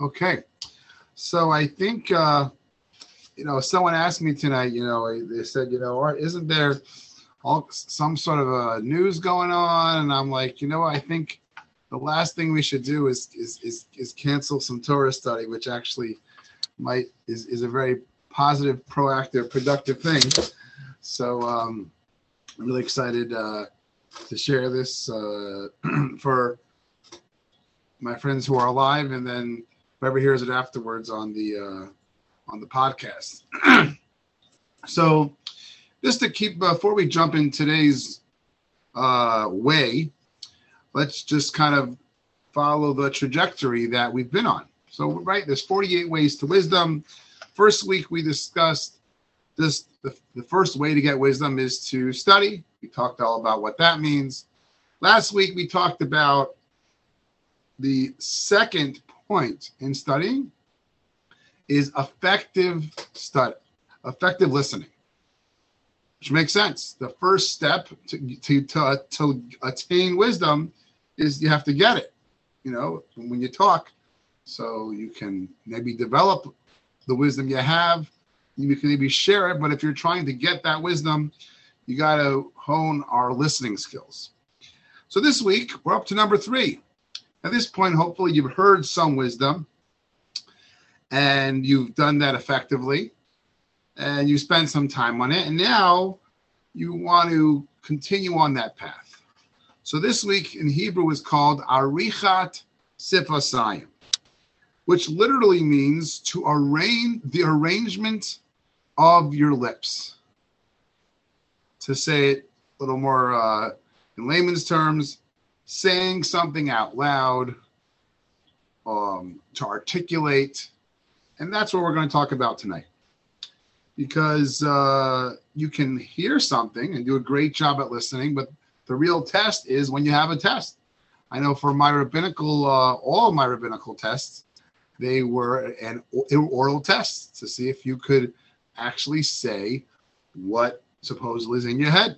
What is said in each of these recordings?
Okay. So I think, uh, you know, someone asked me tonight, you know, they said, you know, isn't there all some sort of a news going on? And I'm like, you know, I think the last thing we should do is is is, is cancel some Torah study, which actually might is, is a very positive, proactive, productive thing. So um, I'm really excited uh, to share this uh, for my friends who are alive, and then whoever hears it afterwards on the uh, on the podcast. so, just to keep before we jump in today's uh, way, let's just kind of follow the trajectory that we've been on. So, right, there's 48 ways to wisdom. First week we discussed this. The, the first way to get wisdom is to study. We talked all about what that means. Last week we talked about the second point in studying is effective study, effective listening, which makes sense. The first step to, to, to, to attain wisdom is you have to get it, you know, when you talk. So you can maybe develop the wisdom you have. You can maybe share it, but if you're trying to get that wisdom, you got to hone our listening skills. So this week, we're up to number three at this point, hopefully, you've heard some wisdom and you've done that effectively and you spent some time on it. And now you want to continue on that path. So this week in Hebrew is called Arichat Sifasayim, which literally means to arrange the arrangement of your lips. To say it a little more uh, in layman's terms, saying something out loud, um, to articulate. And that's what we're going to talk about tonight. Because uh, you can hear something and do a great job at listening, but the real test is when you have a test. I know for my rabbinical, uh, all my rabbinical tests, they were an oral tests to see if you could actually say what supposedly is in your head.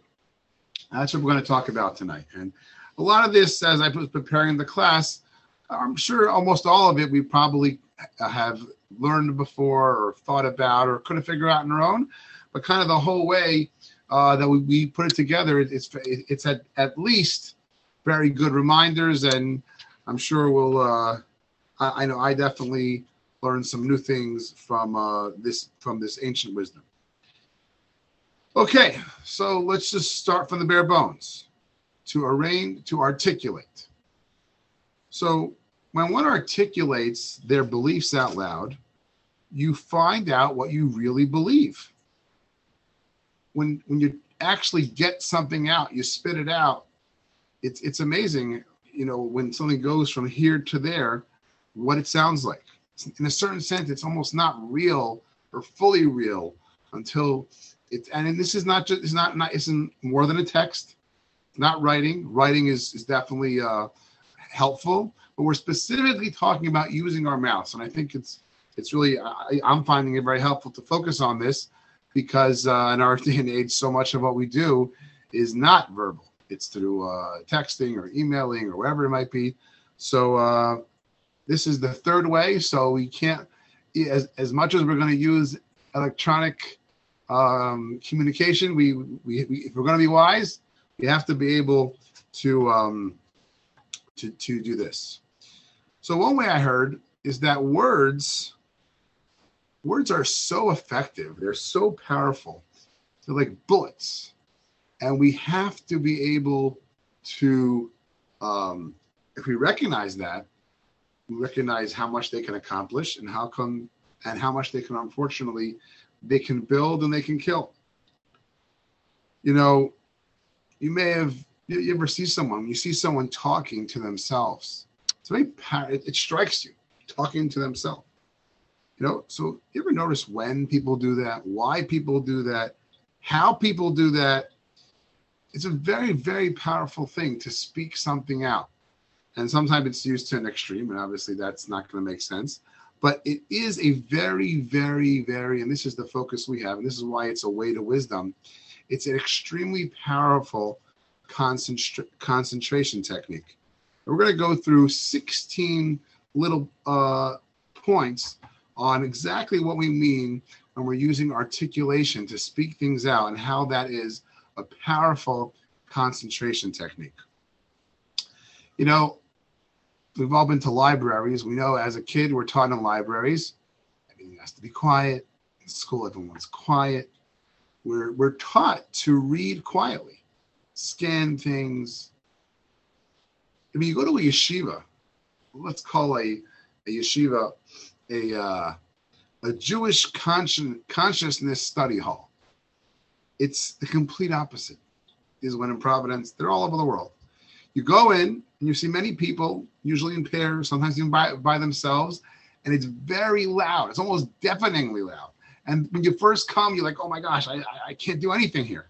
That's what we're going to talk about tonight. And a lot of this, as I was preparing the class, I'm sure almost all of it we probably have learned before or thought about or couldn't figure out on our own. But kind of the whole way uh, that we, we, put it together, it's it's at, at least very good reminders, and I'm sure we'll. Uh, I, I, know I definitely learned some new things from uh, this from this ancient wisdom. Okay, so let's just start from the bare bones to arrange, to articulate. So when one articulates their beliefs out loud, you find out what you really believe. When when you actually get something out, you spit it out. It's it's amazing, you know, when something goes from here to there, what it sounds like. In a certain sense, it's almost not real or fully real until it's and this is not just it's not not isn't more than a text not writing. Writing is, is definitely uh, helpful, but we're specifically talking about using our mouths. And I think it's it's really I, am finding it very helpful to focus on this because uh, in our day and age, so much of what we do is not verbal. It's through uh, texting or emailing or whatever it might be. So uh, this is the third way. So we can't as as much as we're going to use electronic um, communication. We, we, we if we're going to be wise, you have to be able to um, to to do this. So one way I heard is that words words are so effective. They're so powerful. They're like bullets, and we have to be able to, um, if we recognize that, we recognize how much they can accomplish and how come and how much they can unfortunately they can build and they can kill. You know, you may have you, you ever see someone you see someone talking to themselves. It's very it, it strikes you talking to themselves. You know so you ever notice when people do that why people do that how people do that? It's a very very powerful thing to speak something out. And sometimes it's used to an extreme and obviously that's not going to make sense. But it is a very very very and this is the focus we have and this is why it's a way to wisdom it's an extremely powerful concentra- concentration technique. we're going to go through 16 little uh, points on exactly what we mean when we're using articulation to speak things out and how that is a powerful concentration technique. You know, we've all been to libraries. We know as a kid, we're taught in libraries, everything has to be quiet. In school, everyone's quiet. We're, we're taught to read quietly, scan things. I mean, you go to a yeshiva, let's call a, a yeshiva a, uh, a Jewish consci- consciousness study hall. It's the complete opposite. Is when in Providence, they're all over the world. You go in and you see many people, usually in pairs, sometimes even by, by themselves, and it's very loud. It's almost deafeningly loud. And when you first come, you're like, oh my gosh, I, I can't do anything here.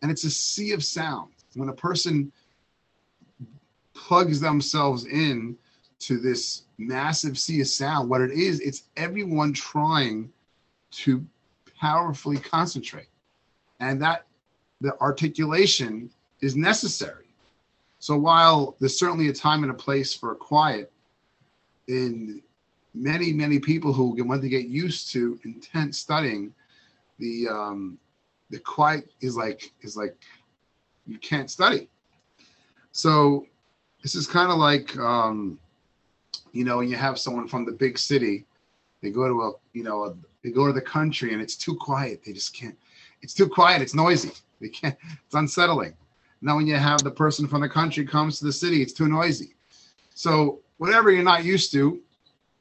And it's a sea of sound. When a person plugs themselves in to this massive sea of sound, what it is, it's everyone trying to powerfully concentrate. And that the articulation is necessary. So while there's certainly a time and a place for quiet, in many many people who want to get used to intense studying, the um, the quiet is like is like you can't study. So this is kind of like um, you know when you have someone from the big city, they go to a you know a, they go to the country and it's too quiet. They just can't. It's too quiet. It's noisy. They can't. It's unsettling. Now, when you have the person from the country comes to the city, it's too noisy. So whatever you're not used to,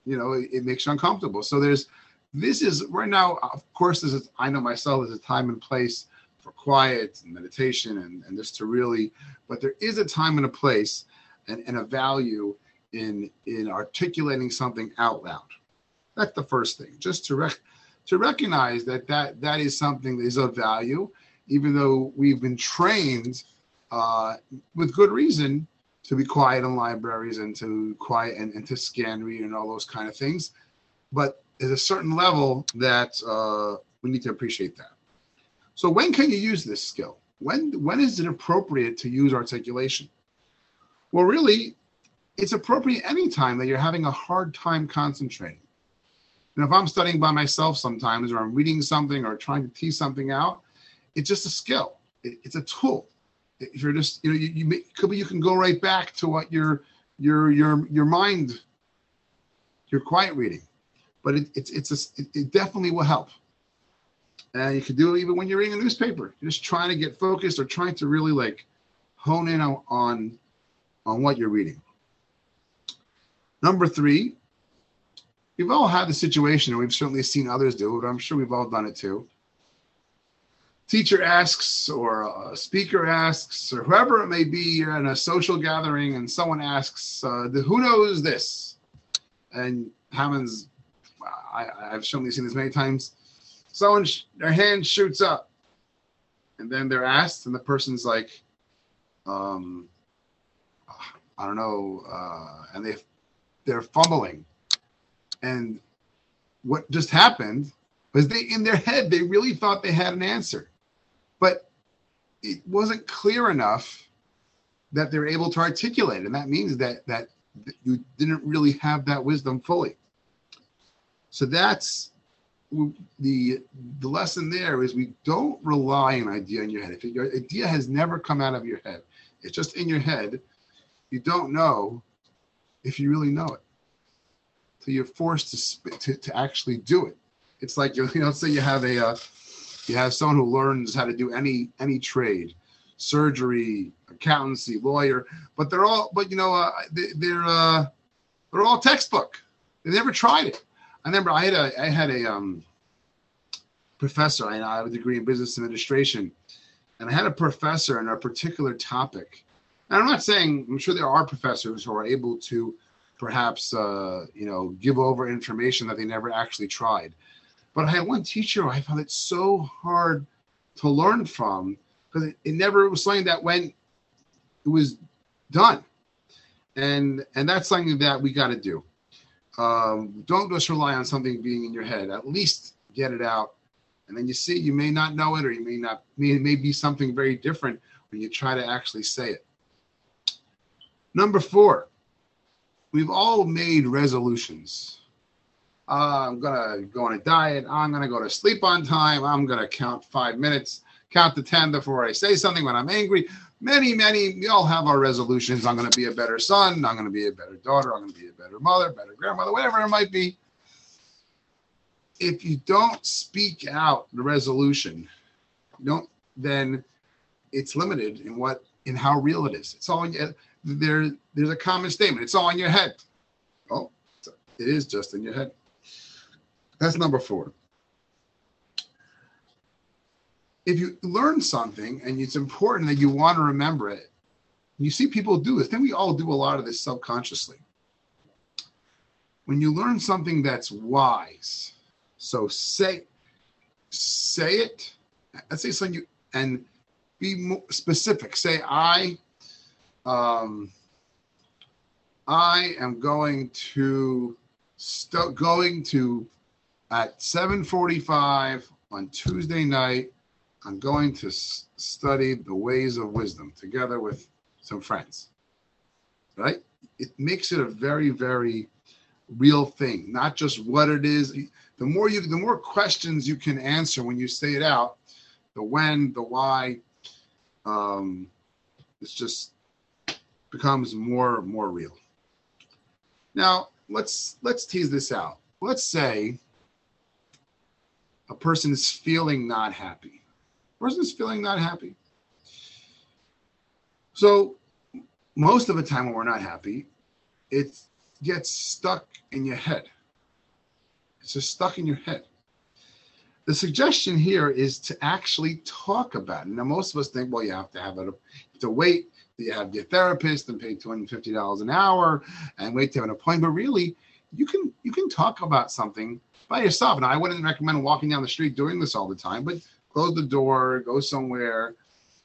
you know, it, it makes you uncomfortable. So there's this is right now, of course, this is I know myself there's a time and place for quiet and meditation and, and this to really, but there is a time and a place and, and a value in in articulating something out loud. That's the first thing. Just to rec- to recognize that that that is something that is of value, even though we've been trained uh, with good reason to be quiet in libraries and to quiet and, and to scan read and all those kind of things. But there's a certain level that uh, we need to appreciate that. So when can you use this skill? When when is it appropriate to use articulation? Well, really, it's appropriate anytime that you're having a hard time concentrating. And if I'm studying by myself sometimes, or I'm reading something or trying to tease something out, it's just a skill. It, it's a tool if you're just you know you, you may, could be you can go right back to what your your your your mind your quiet reading. But it, it's it's a, it, it definitely will help. And you can do it even when you're reading a newspaper. You're just trying to get focused or trying to really like hone in on on, on what you're reading. Number three we've all had the situation and we've certainly seen others do it i'm sure we've all done it too teacher asks or a speaker asks or whoever it may be you're in a social gathering and someone asks uh, who knows this? And hammond's I, i've certainly seen this many times. Someone sh- their hand shoots up and then they're asked and the person's like um i don't know uh and they they're fumbling. And what just happened was they in their head they really thought they had an answer but it wasn't clear enough that they're able to articulate and that means that that you didn't really have that wisdom fully. So that's the the lesson there is we don't rely on idea in your head. If your idea has never come out of your head it's just in your head you don't know if you really know it. So you're forced to to, to actually do it. It's like you know say you have a uh, you have someone who learns how to do any any trade, surgery, accountancy, lawyer, but they're all but you know uh, they, are uh, they're all textbook. They never tried it. I remember I had a I had a um, professor. I, I have a degree in business administration, and I had a professor in a particular topic. And I'm not saying I'm sure there are professors who are able to perhaps uh, you know give over information that they never actually tried but I had one teacher I found it so hard to learn from because it, it never was something that went, it was done. And and that's something that we got to do. Um, don't just rely on something being in your head. At least get it out. And then you see, you may not know it, or you may not, may, it may be something very different when you try to actually say it. Number four, we've all made resolutions. Uh, I'm gonna go on a diet. I'm gonna go to sleep on time. I'm gonna count five minutes, count to ten before I say something when I'm angry. Many, many, we all have our resolutions. I'm gonna be a better son. I'm gonna be a better daughter. I'm gonna be a better mother, better grandmother, whatever it might be. If you don't speak out the resolution, don't then it's limited in what in how real it is. It's all in your, there. There's a common statement. It's all in your head. Oh, it is just in your head. That's number four. If you learn something and it's important that you want to remember it, you see people do this. Then we all do a lot of this subconsciously. When you learn something that's wise, so say say it. Let's say something you and be specific. Say, I, um, I am going to st- going to at 7:45 on Tuesday night. I'm going to s- study the ways of wisdom together with some friends. Right? It makes it a very, very real thing, not just what it is. The more you, the more questions you can answer when you say it out, the when, the why, um, it's just becomes more more real. Now let's let's tease this out. Let's say a person is feeling not happy. A person is feeling not happy. So most of the time when we're not happy, it gets stuck in your head. It's just stuck in your head the suggestion here is to actually talk about it. Now, most of us think, well, you have to have it, to wait, you have your therapist and pay $250 an hour and wait to have an appointment. But really, you can you can talk about something by yourself. And I wouldn't recommend walking down the street doing this all the time, but close the door, go somewhere,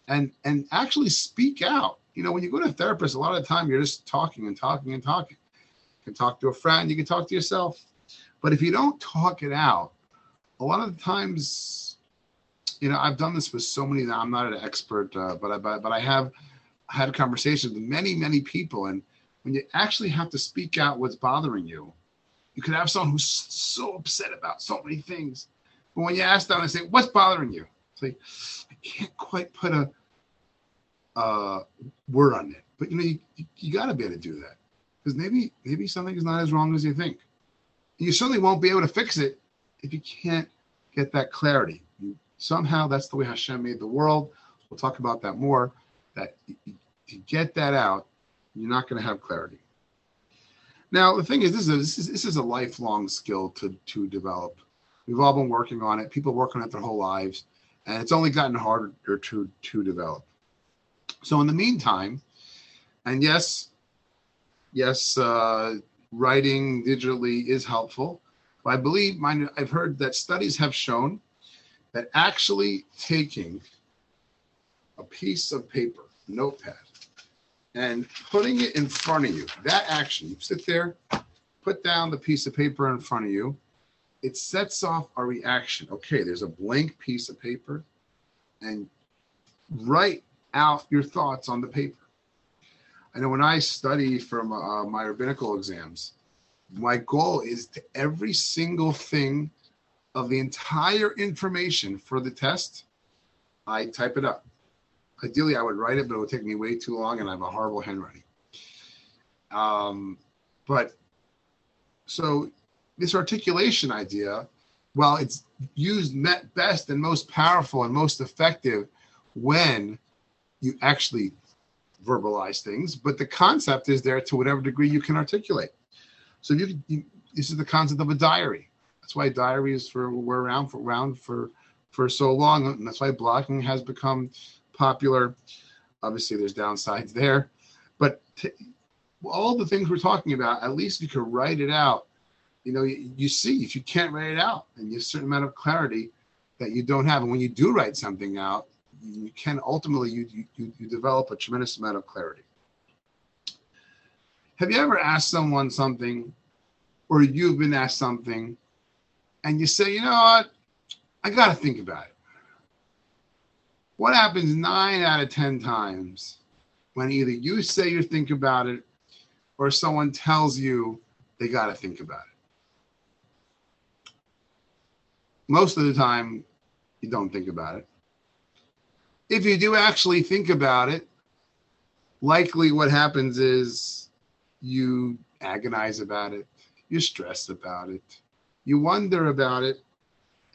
and and actually speak out. You know, when you go to a therapist, a lot of the time you're just talking and talking and talking. You can talk to a friend, you can talk to yourself. But if you don't talk it out, a lot of the times, you know, I've done this with so many. I'm not an expert, uh, but I but, but I have had conversations with many many people, and when you actually have to speak out what's bothering you, you could have someone who's so upset about so many things, but when you ask them and say, "What's bothering you?" It's like I can't quite put a uh, word on it, but you know, you, you got to be able to do that because maybe maybe something is not as wrong as you think. You certainly won't be able to fix it if you can't get that clarity. You, somehow that's the way Hashem made the world. We'll talk about that more. That to get that out, you're not going to have clarity. Now the thing is, this is, a, this is this is a lifelong skill to to develop. We've all been working on it. People work on it their whole lives, and it's only gotten harder to to develop. So in the meantime, and yes, yes, uh, writing digitally is helpful. But I believe, mind, I've heard that studies have shown that actually taking a piece of paper, notepad, and putting it in front of you, that action, you sit there, put down the piece of paper in front of you, it sets off a reaction. Okay, there's a blank piece of paper, and write out your thoughts on the paper. I know when I study from uh, my rabbinical exams, my goal is to every single thing of the entire information for the test, I type it up. Ideally, I would write it, but it would take me way too long, and I have a horrible handwriting. Um, but so this articulation idea, well, it's used best and most powerful and most effective when you actually verbalize things, but the concept is there to whatever degree you can articulate. So you, you this is the concept of a diary. That's why diaries for were around for around for for so long, and that's why blogging has become popular. Obviously, there's downsides there, but t- all the things we're talking about, at least you can write it out. You know, you, you see if you can't write it out, and you a certain amount of clarity that you don't have, and when you do write something out, you can ultimately you you, you develop a tremendous amount of clarity. Have you ever asked someone something, or you've been asked something, and you say, you know what, I got to think about it? What happens nine out of 10 times when either you say you think about it, or someone tells you they got to think about it. Most of the time, you don't think about it. If you do actually think about it, likely what happens is you agonize about it, you stress about it, you wonder about it,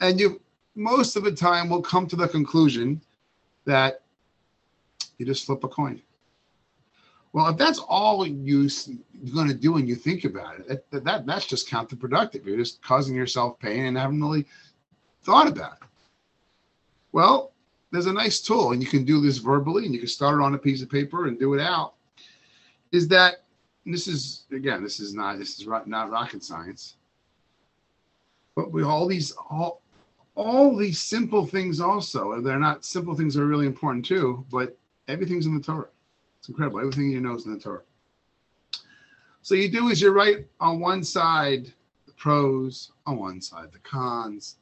and you most of the time will come to the conclusion that you just flip a coin. Well, if that's all you, are going to do and you think about it, that, that that's just counterproductive. You're just causing yourself pain and haven't really thought about it. Well, there's a nice tool, and you can do this verbally, and you can start it on a piece of paper and do it out. Is that this is again, this is not this is not rocket science, but we all these all all these simple things also. They're not simple things are really important too, but everything's in the Torah. It's incredible. Everything you know is in the Torah. So you do is you write on one side the pros, on one side the cons,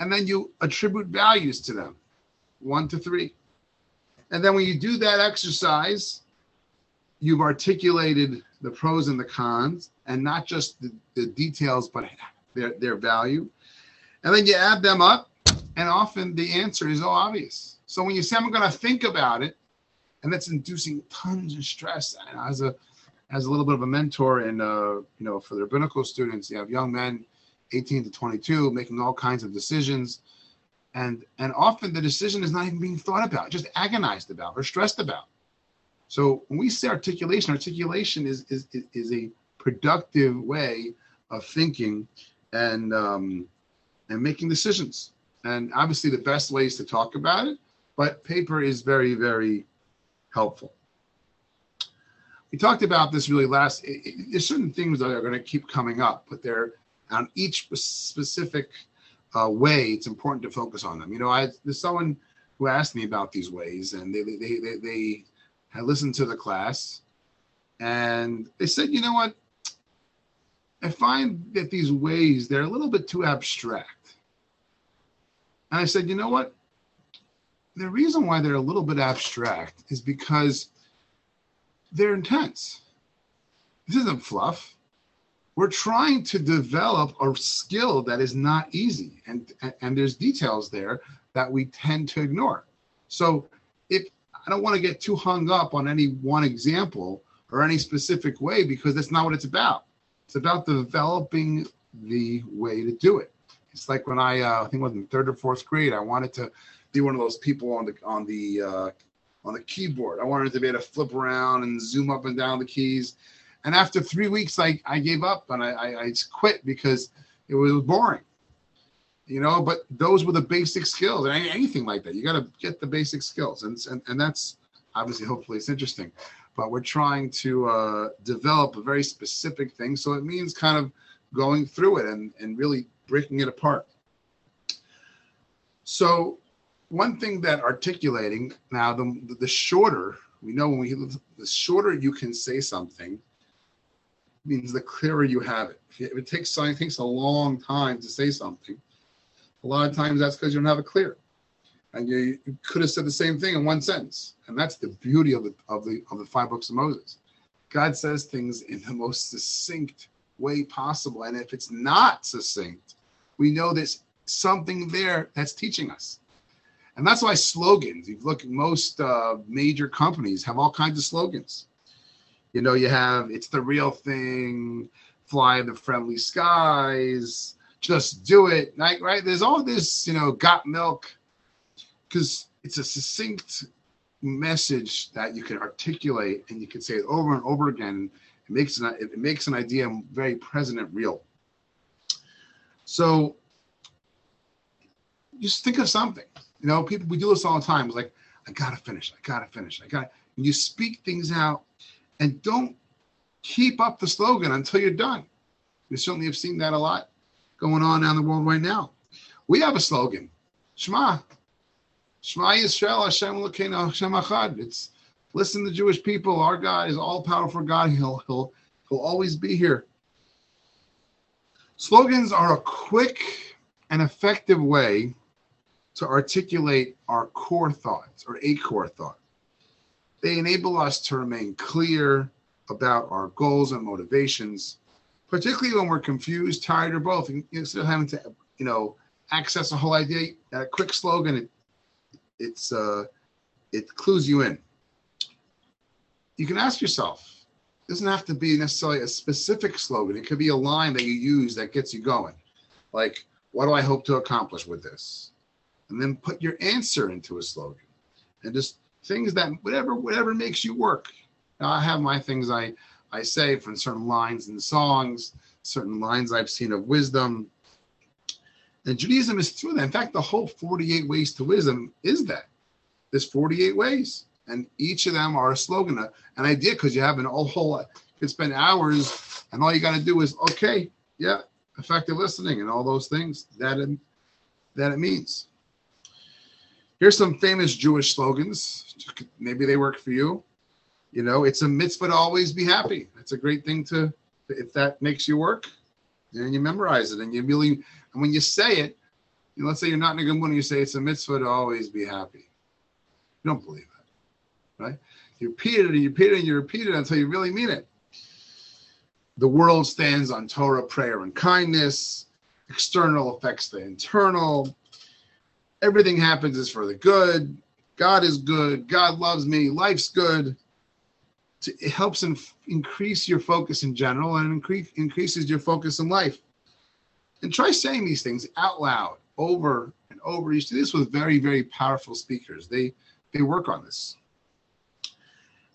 and then you attribute values to them, one to three. And then when you do that exercise, you've articulated the pros and the cons, and not just the, the details, but their, their value. And then you add them up, and often the answer is obvious. So when you say, I'm going to think about it, and that's inducing tons of stress. And as a as a little bit of a mentor, and uh, you know, for the rabbinical students, you have young men, 18 to 22, making all kinds of decisions, and and often the decision is not even being thought about, just agonized about or stressed about. So when we say articulation, articulation is is is a productive way of thinking and um, and making decisions. And obviously, the best way is to talk about it, but paper is very very helpful. We talked about this really last. It, it, there's certain things that are going to keep coming up, but they're on each specific uh, way. It's important to focus on them. You know, I there's someone who asked me about these ways, and they they they, they had listened to the class, and they said, you know what? I find that these ways they're a little bit too abstract. And I said, you know what? the reason why they're a little bit abstract is because they're intense. This isn't fluff. We're trying to develop a skill that is not easy, and, and, there's details there that we tend to ignore. So, if I don't want to get too hung up on any one example or any specific way, because that's not what it's about. It's about developing the way to do it. It's like when I, uh, I think was in third or fourth grade, I wanted to be one of those people on the on the uh, on the keyboard. I wanted to be able to flip around and zoom up and down the keys. And after three weeks, I, I gave up and I, I, I quit because it was boring. You know, but those were the basic skills. And anything like that, you got to get the basic skills, and, and and that's obviously hopefully it's interesting. But we're trying to uh, develop a very specific thing, so it means kind of going through it and and really breaking it apart. So one thing that articulating now the the shorter we know when we the shorter you can say something means the clearer you have it. If it takes something takes a long time to say something, a lot of times that's because you don't have it clear, and you, you, could have said the same thing in one sentence. And that's the beauty of the of the of the five books of Moses. God says things in the most succinct way possible, and if it's not succinct, we know there's something there that's teaching us. And that's why slogans, you look most uh, major companies have all kinds of slogans. You know, you have it's the real thing, fly in the friendly skies, just do it. Right? right? There's all this, you know, got milk, because it's a succinct message that you can articulate and you can say it over and over again. It makes an, it makes an idea very present and real. So just think of something you know, people we do this all the time. It's like, I gotta finish, I gotta finish, I gotta. And you speak things out and don't keep up the slogan until you're done. We certainly have seen that a lot going on around the world right now. We have a slogan, Shema. Shema Yisrael Hashem Elokeinu Hashem Echad. It's listen to Jewish people. Our God is all powerful God. He'll he'll he'll always be here. Slogans are a quick and effective way to articulate our core thoughts or a core thought. They enable us to remain clear, about our goals and motivations, particularly when we're confused, tired, or both. Instead of having to, you know, access a whole idea, a quick slogan, it, it's uh, it clues you in. You can ask yourself. Doesn't have to be necessarily a specific slogan. It could be a line that you use that gets you going. Like, what do I hope to accomplish with this? And then put your answer into a slogan. And just things that whatever whatever makes you work. Now I have my things I I say from certain lines in songs, certain lines I've seen of wisdom. And Judaism is through that. In fact, the whole 48 ways to wisdom is that. There's 48 ways, and each of them are a slogan. Uh, an idea, because you have an whole. You could spend hours, and all you got to do is, okay, yeah, effective listening and all those things that it, that it means. Here's some famous Jewish slogans. Maybe they work for you. You know, it's a mitzvah to always be happy. It's a great thing to, if that makes you work, then you memorize it and you really, and when you say it, you know, let's say you're not in a good mood and you say it's a mitzvah to always be happy. You don't believe that, right? You repeat it and you repeat it and you repeat it until you really mean it. The world stands on Torah, prayer, and kindness. External affects the internal everything happens is for the good. God is good. God loves me. Life's good. It helps in, increase your focus in general and increase, increases your focus in life. And try saying these things out loud over and over. You see this with very, very powerful speakers. They they work on this.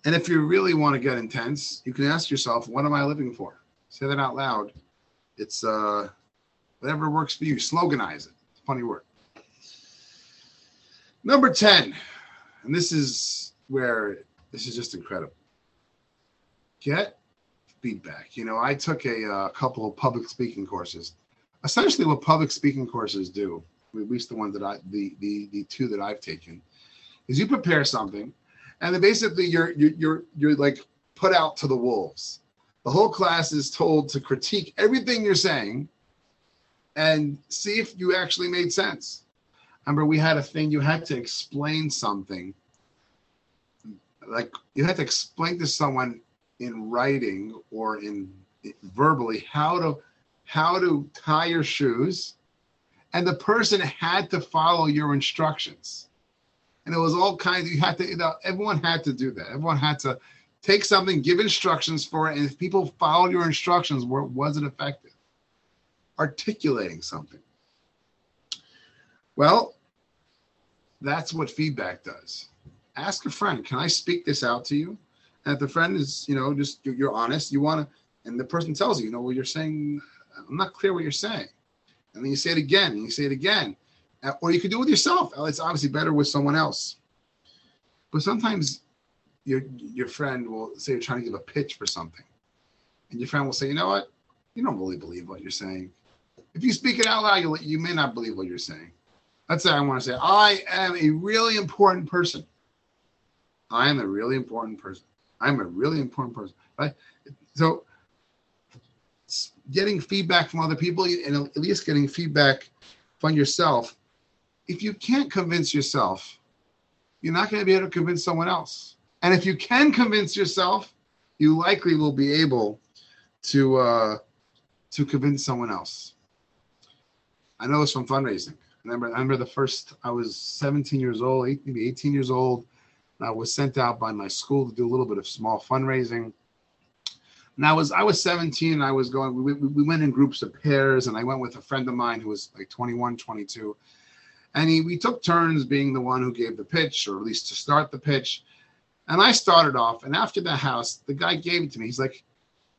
And if you really want to get intense, you can ask yourself, what am I living for? Say that out loud. It's uh whatever works for you. Sloganize it. Funny word. Number 10, and this is where this is just incredible. Get feedback. You know, I took a, a uh, couple of public speaking courses. Essentially, what public speaking courses do, at least the ones that I, the the the two that I've taken, is you prepare something, and then basically you're you're you're, you're like put out to the wolves. The whole class is told to critique everything you're saying, and see if you actually made sense. Remember we had a thing you had to explain something. Like you had to explain to someone in writing or in verbally how to how to tie your shoes. And the person had to follow your instructions and it was all kinds you had to you know everyone had to do that everyone had to take something give instructions for it and if people followed your instructions were was it effective articulating something well that's what feedback does. Ask a friend, can I speak this out to you? And if the friend is, you know, just you're honest, you want to, and the person tells you, you know, what you're saying, I'm not clear what you're saying. And then you say it again, and you say it again. Uh, or you could do it with yourself. It's obviously better with someone else. But sometimes your your friend will say you're trying to give a pitch for something. And your friend will say, you know what? You don't really believe what you're saying. If you speak it out loud, you, you may not believe what you're saying. That's what I want to say. I am a really important person. I am a really important person. I'm a really important person. Right? So getting feedback from other people and at least getting feedback from yourself. If you can't convince yourself, you're not going to be able to convince someone else. And if you can convince yourself, you likely will be able to uh, to convince someone else. I know this from fundraising remember, I remember the first, I was 17 years old, eight, maybe 18 years old. and I was sent out by my school to do a little bit of small fundraising. And I was I was 17 and I was going, we, we went in groups of pairs and I went with a friend of mine who was like 21, 22. And he, we took turns being the one who gave the pitch or at least to start the pitch. And I started off. And after the house, the guy gave it to me. He's like,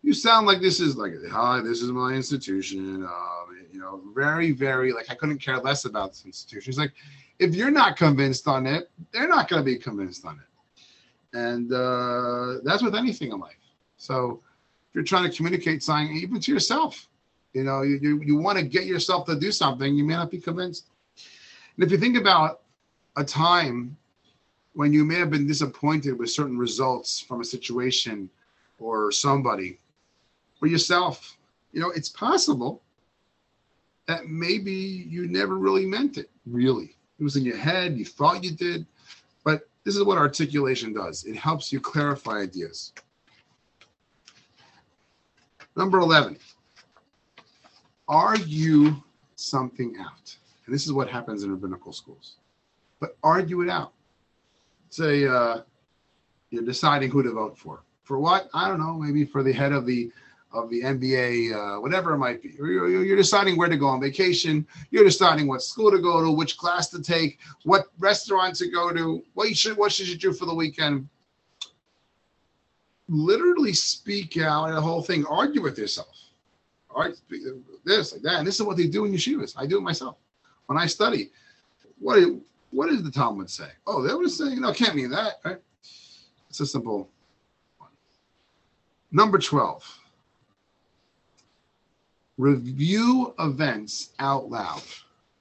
you sound like this is like, hi, this is my institution. Um, you know, very, very like I couldn't care less about this institution. He's like, if you're not convinced on it, they're not going to be convinced on it. And uh, that's with anything in life. So if you're trying to communicate something, even to yourself, you know, you, you, you want to get yourself to do something, you may not be convinced. And if you think about a time when you may have been disappointed with certain results from a situation or somebody or yourself, you know, it's possible that maybe you never really meant it, really. It was in your head, you thought you did. But this is what articulation does it helps you clarify ideas. Number 11. Argue something out. And this is what happens in rabbinical schools. But argue it out. Say uh, you're deciding who to vote for. For what? I don't know. Maybe for the head of the of the NBA, uh, whatever it might be. You're, you're, deciding where to go on vacation. You're deciding what school to go to, which class to take, what restaurant to go to, what you should what should you do for the weekend. Literally speak out the whole thing. Argue with yourself. All right, this like that, and this is what they do in yeshivas. I do it myself when I study. What what does the Talmud say? Oh, they would saying, no, can't mean that. Right? It's a simple one. Number 12. Review events out loud.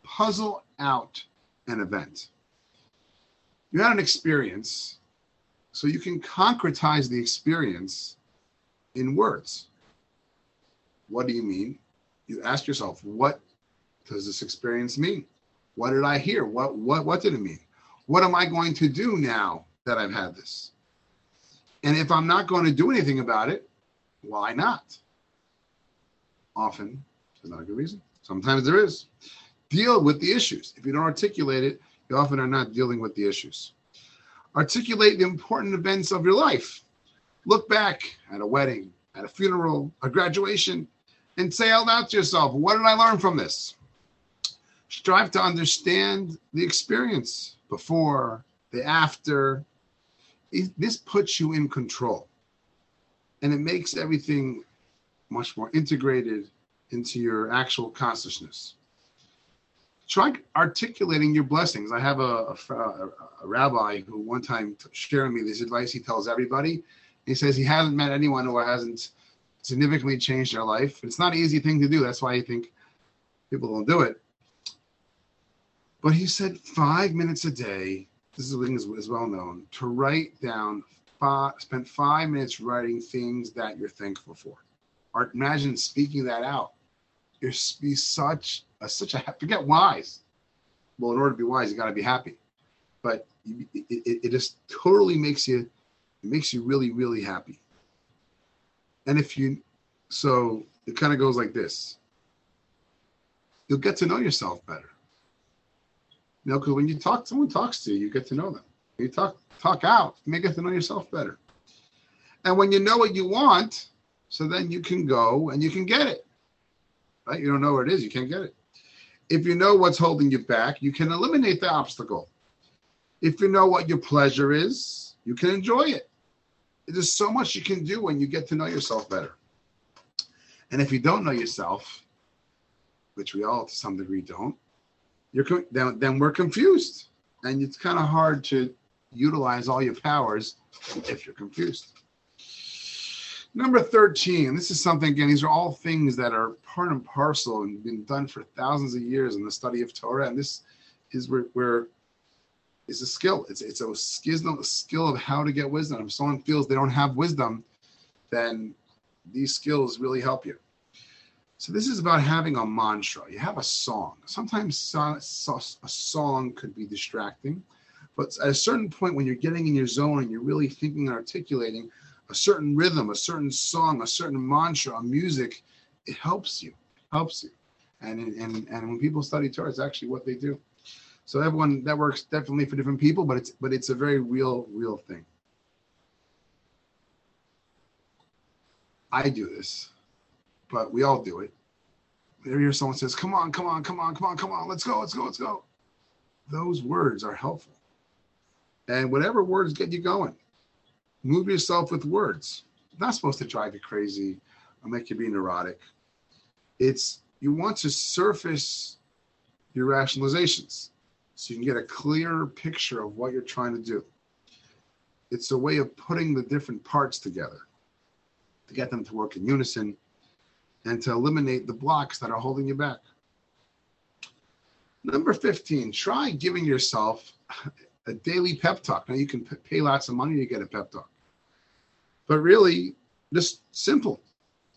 Puzzle out an event. You had an experience, so you can concretize the experience in words. What do you mean? You ask yourself, what does this experience mean? What did I hear? What what what did it mean? What am I going to do now that I've had this? And if I'm not going to do anything about it, why not? Often, there's not a good reason. Sometimes there is. Deal with the issues. If you don't articulate it, you often are not dealing with the issues. Articulate the important events of your life. Look back at a wedding, at a funeral, a graduation, and say out loud to yourself, What did I learn from this? Strive to understand the experience before, the after, this puts you in control and it makes everything much more integrated into your actual consciousness. Try articulating your blessings. I have a, a, a rabbi who one time shared me this advice he tells everybody. He says he hasn't met anyone who hasn't significantly changed their life. It's not an easy thing to do. That's why i think people don't do it but he said five minutes a day this is, is well known, to write down, five, spend five minutes writing things that you're thankful for. Or imagine speaking that out. You're be such a, such a, forget wise. Well, in order to be wise, you got to be happy. But it, it, it just totally makes you, it makes you really, really happy. And if you, so it kind of goes like this you'll get to know yourself better you know, because when you talk, someone talks to you, you get to know them. You talk talk out, you get to know yourself better. And when you know what you want, so then you can go and you can get it. Right? You don't know what it is, you can't get it. If you know what's holding you back, you can eliminate the obstacle. If you know what your pleasure is, you can enjoy it. There's so much you can do when you get to know yourself better. And if you don't know yourself, which we all to some degree don't, you're then, then we're confused. And it's kind of hard to utilize all your powers if you're confused. Number 13 this is something again these are all things that are part and parcel and been done for thousands of years in the study of torah. And this is where, where is a skill. It's, it's a skill, skill of how to get wisdom. If someone feels they don't have wisdom then these skills really help you so this is about having a mantra. You have a song. Sometimes so, so, a song could be distracting, but at a certain point when you're getting in your zone and you're really thinking and articulating a certain rhythm, a certain song, a certain mantra, a music, it helps you, helps you. And and and when people study Torah, it's actually what they do. So everyone that works definitely for different people, but it's but it's a very real real thing. I do this but we all do it. Every year someone says, "Come on, come on, come on, come on, come on, let's go, let's go, let's go." Those words are helpful, and whatever words get you going, move yourself with words. It's not supposed to drive you crazy or make you be neurotic. It's you want to surface your rationalizations so you can get a clearer picture of what you're trying to do. It's a way of putting the different parts together to get them to work in unison and to eliminate the blocks that are holding you back. Number 15, try giving yourself a daily pep talk. Now, you can pay lots of money to get a pep talk, but really, just simple.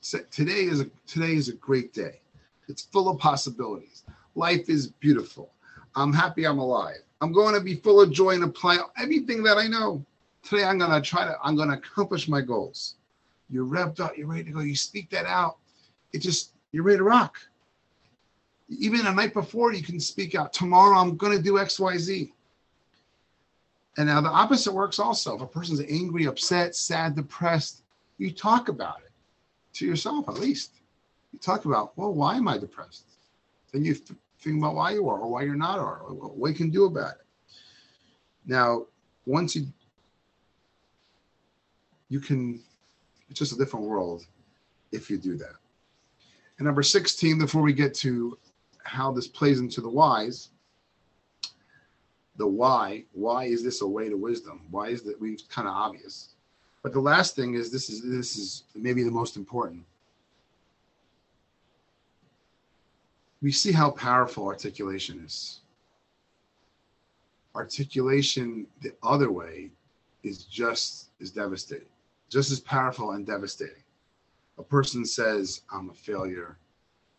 Today is a today is a great day. It's full of possibilities. Life is beautiful. I'm happy I'm alive. I'm going to be full of joy and apply everything that I know. Today I'm going to try to I'm going to accomplish my goals. you're revved up, you're ready to go. You speak that out. It just you're ready to rock. Even a night before, you can speak out. Tomorrow, I'm going to do X, Y, Z. And now the opposite works also. If a person's angry, upset, sad, depressed, you talk about it to yourself at least. You talk about, well, why am I depressed? Then you think about why you are or why you're not or what you can do about it. Now, once you you can it's just a different world if you do that. And number 16, before we get to how this plays into the whys, the why, why is this a way to wisdom? Why is that we kind of obvious? But the last thing is this is this is maybe the most important. We see how powerful articulation is. Articulation the other way is just as devastating just as powerful and devastating. A person says, I'm a failure.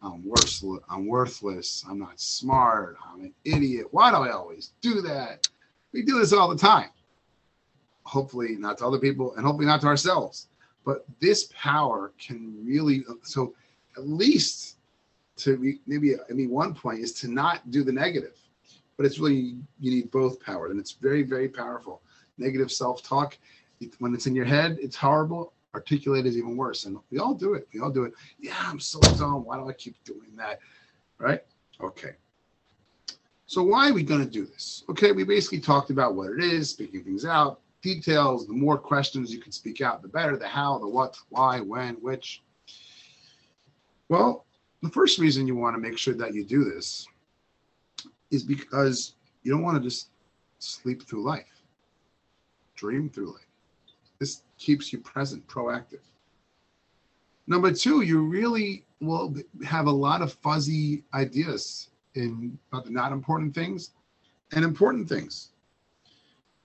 I'm worthless. I'm worthless. I'm not smart. I'm an idiot. Why do I always do that? We do this all the time. Hopefully, not to other people and hopefully not to ourselves. But this power can really, so at least to maybe, I mean, one point is to not do the negative. But it's really, you need both power. And it's very, very powerful. Negative self talk when it's in your head, it's horrible. Articulate is even worse. And we all do it. We all do it. Yeah, I'm so dumb. Why do I keep doing that? Right? Okay. So why are we going to do this? Okay, we basically talked about what it is, speaking things out, details. The more questions you can speak out, the better. The how, the what, why, when, which. Well, the first reason you want to make sure that you do this is because you don't want to just sleep through life, dream through life. This keeps you present, proactive. Number two, you really will have a lot of fuzzy ideas in about the not important things and important things.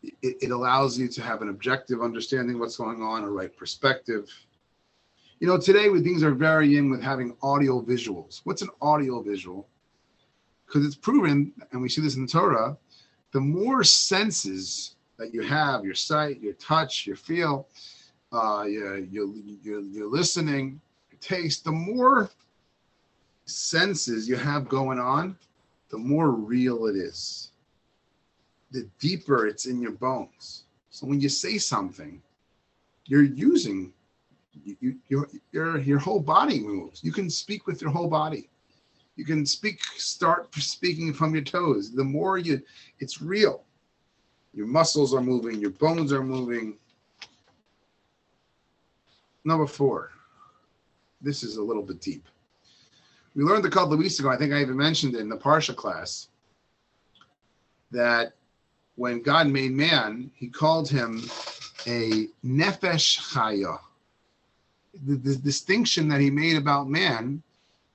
It, it allows you to have an objective understanding what's going on, a right perspective. You know, today when things are very in with having audio visuals. What's an audio visual? Because it's proven, and we see this in the Torah, the more senses that you have your sight, your touch, your feel, uh, your, your, your, your listening, your taste the more senses you have going on, the more real it is. The deeper it's in your bones. So when you say something, you're using you, you, your, your, your whole body moves. You can speak with your whole body. You can speak, start speaking from your toes. The more you, it's real. Your muscles are moving, your bones are moving. Number four, this is a little bit deep. We learned a couple of weeks ago, I think I even mentioned it in the Parsha class, that when God made man, he called him a nefesh chaya. The, the, distinction that he made about man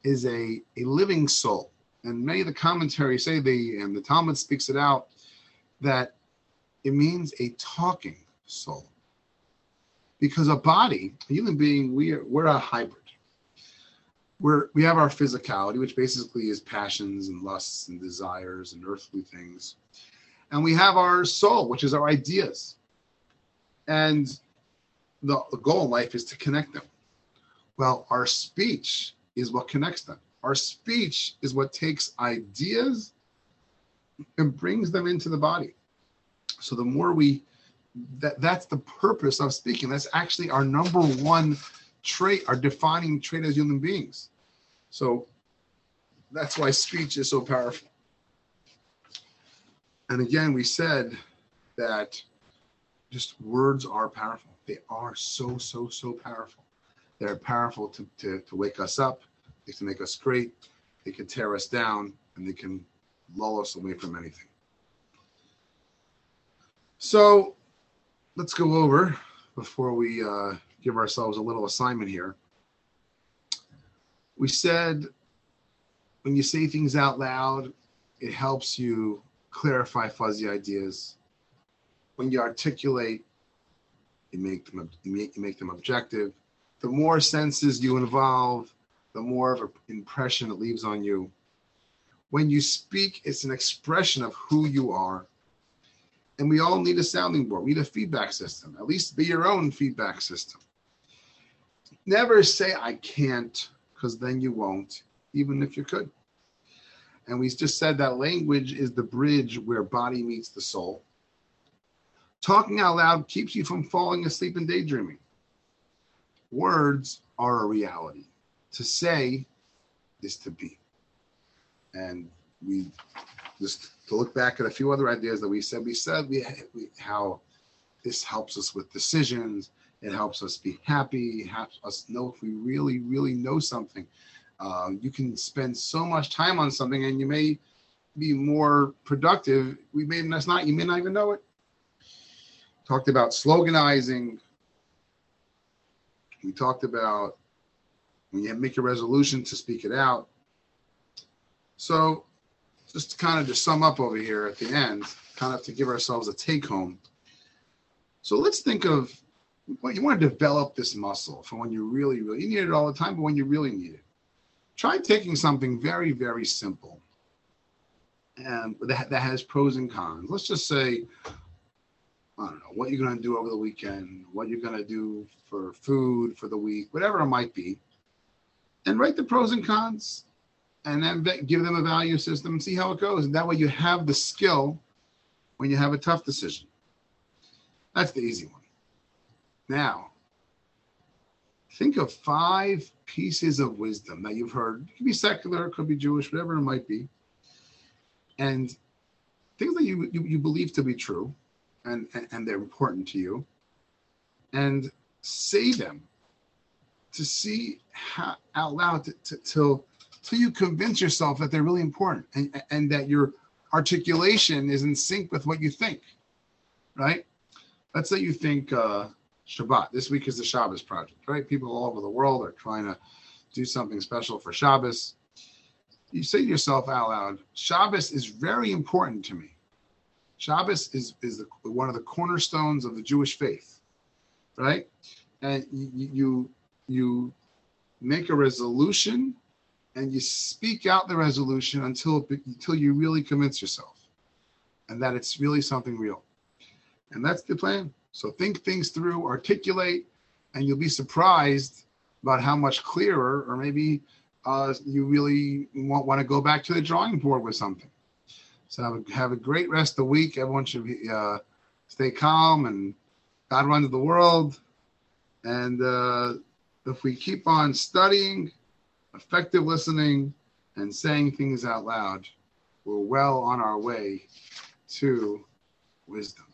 is a, a living soul. And many of the commentaries say the and the Talmud speaks it out that it means a talking soul. Because a body, a human being, we are, we're a hybrid. We're, we have our physicality, which basically is passions and lusts and desires and earthly things. And we have our soul, which is our ideas. And the, the goal in life is to connect them. Well, our speech is what connects them. Our speech is what takes ideas and brings them into the body. So the more we that that's the purpose of speaking. That's actually our number one trait, our defining trait as human beings. So that's why speech is so powerful. And again, we said that just words are powerful. They are so, so, so powerful. They're powerful to, to, to wake us up, they can make us great, they can tear us down, and they can lull us away from anything. So let's go over before we uh, give ourselves a little assignment here. We said when you say things out loud, it helps you clarify fuzzy ideas. When you articulate, you make them you make, you make them objective. The more senses you involve, the more of an impression it leaves on you. When you speak, it's an expression of who you are and we all need a sounding board. We need a feedback system. At least be your own feedback system. never say I can't, because then you won't, even if you could. And we just said that language is the bridge where body meets the soul. Talking out loud keeps you from falling asleep and daydreaming. Words are a reality. To say is to be. And we just to look back at a few other ideas that we said. We said we, we how this helps us with decisions. It helps us be happy. Helps us know if we really, really know something. Uh, you can spend so much time on something, and you may be more productive. We may that's not. You may not even know it. Talked about sloganizing. We talked about when you make a resolution to speak it out. So just to kind of just sum up over here at the end, kind of to give ourselves a take home. So let's think of well, you want to develop this muscle for when you really, really you need it all the time, but when you really need it. Try taking something very, very simple and that, that has pros and cons. Let's just say, I don't know, what you're going to do over the weekend, what you're going to do for food for the week, whatever it might be, and write the pros and cons and then give them a value system and see how it goes. And that way you have the skill when you have a tough decision. That's the easy one. Now, think of five pieces of wisdom that you've heard. It could be secular, it could be Jewish, whatever it might be. And things that you, you, you believe to be true and, and, and they're important to you. And say them to see how, out loud to, to, till till you convince yourself that they're really important and, and that your articulation is in sync with what you think, right? Let's say you think uh, Shabbat. This week is the Shabbos project, right? People all over the world are trying to do something special for Shabbos. You say to yourself out loud, Shabbos is very important to me. Shabbos is, is the, one of the cornerstones of the Jewish faith, right? And you, you, you make a resolution and you speak out the resolution until until you really convince yourself and that it's really something real. And that's the plan. So think things through articulate and you'll be surprised about how much clearer or maybe uh, you really want, want to go back to the drawing board with something. So have a, have a great rest of the week. Everyone should be, uh, stay calm and god runs the world. And uh, if we keep on studying effective listening, and saying things out loud, we're well on our way to wisdom.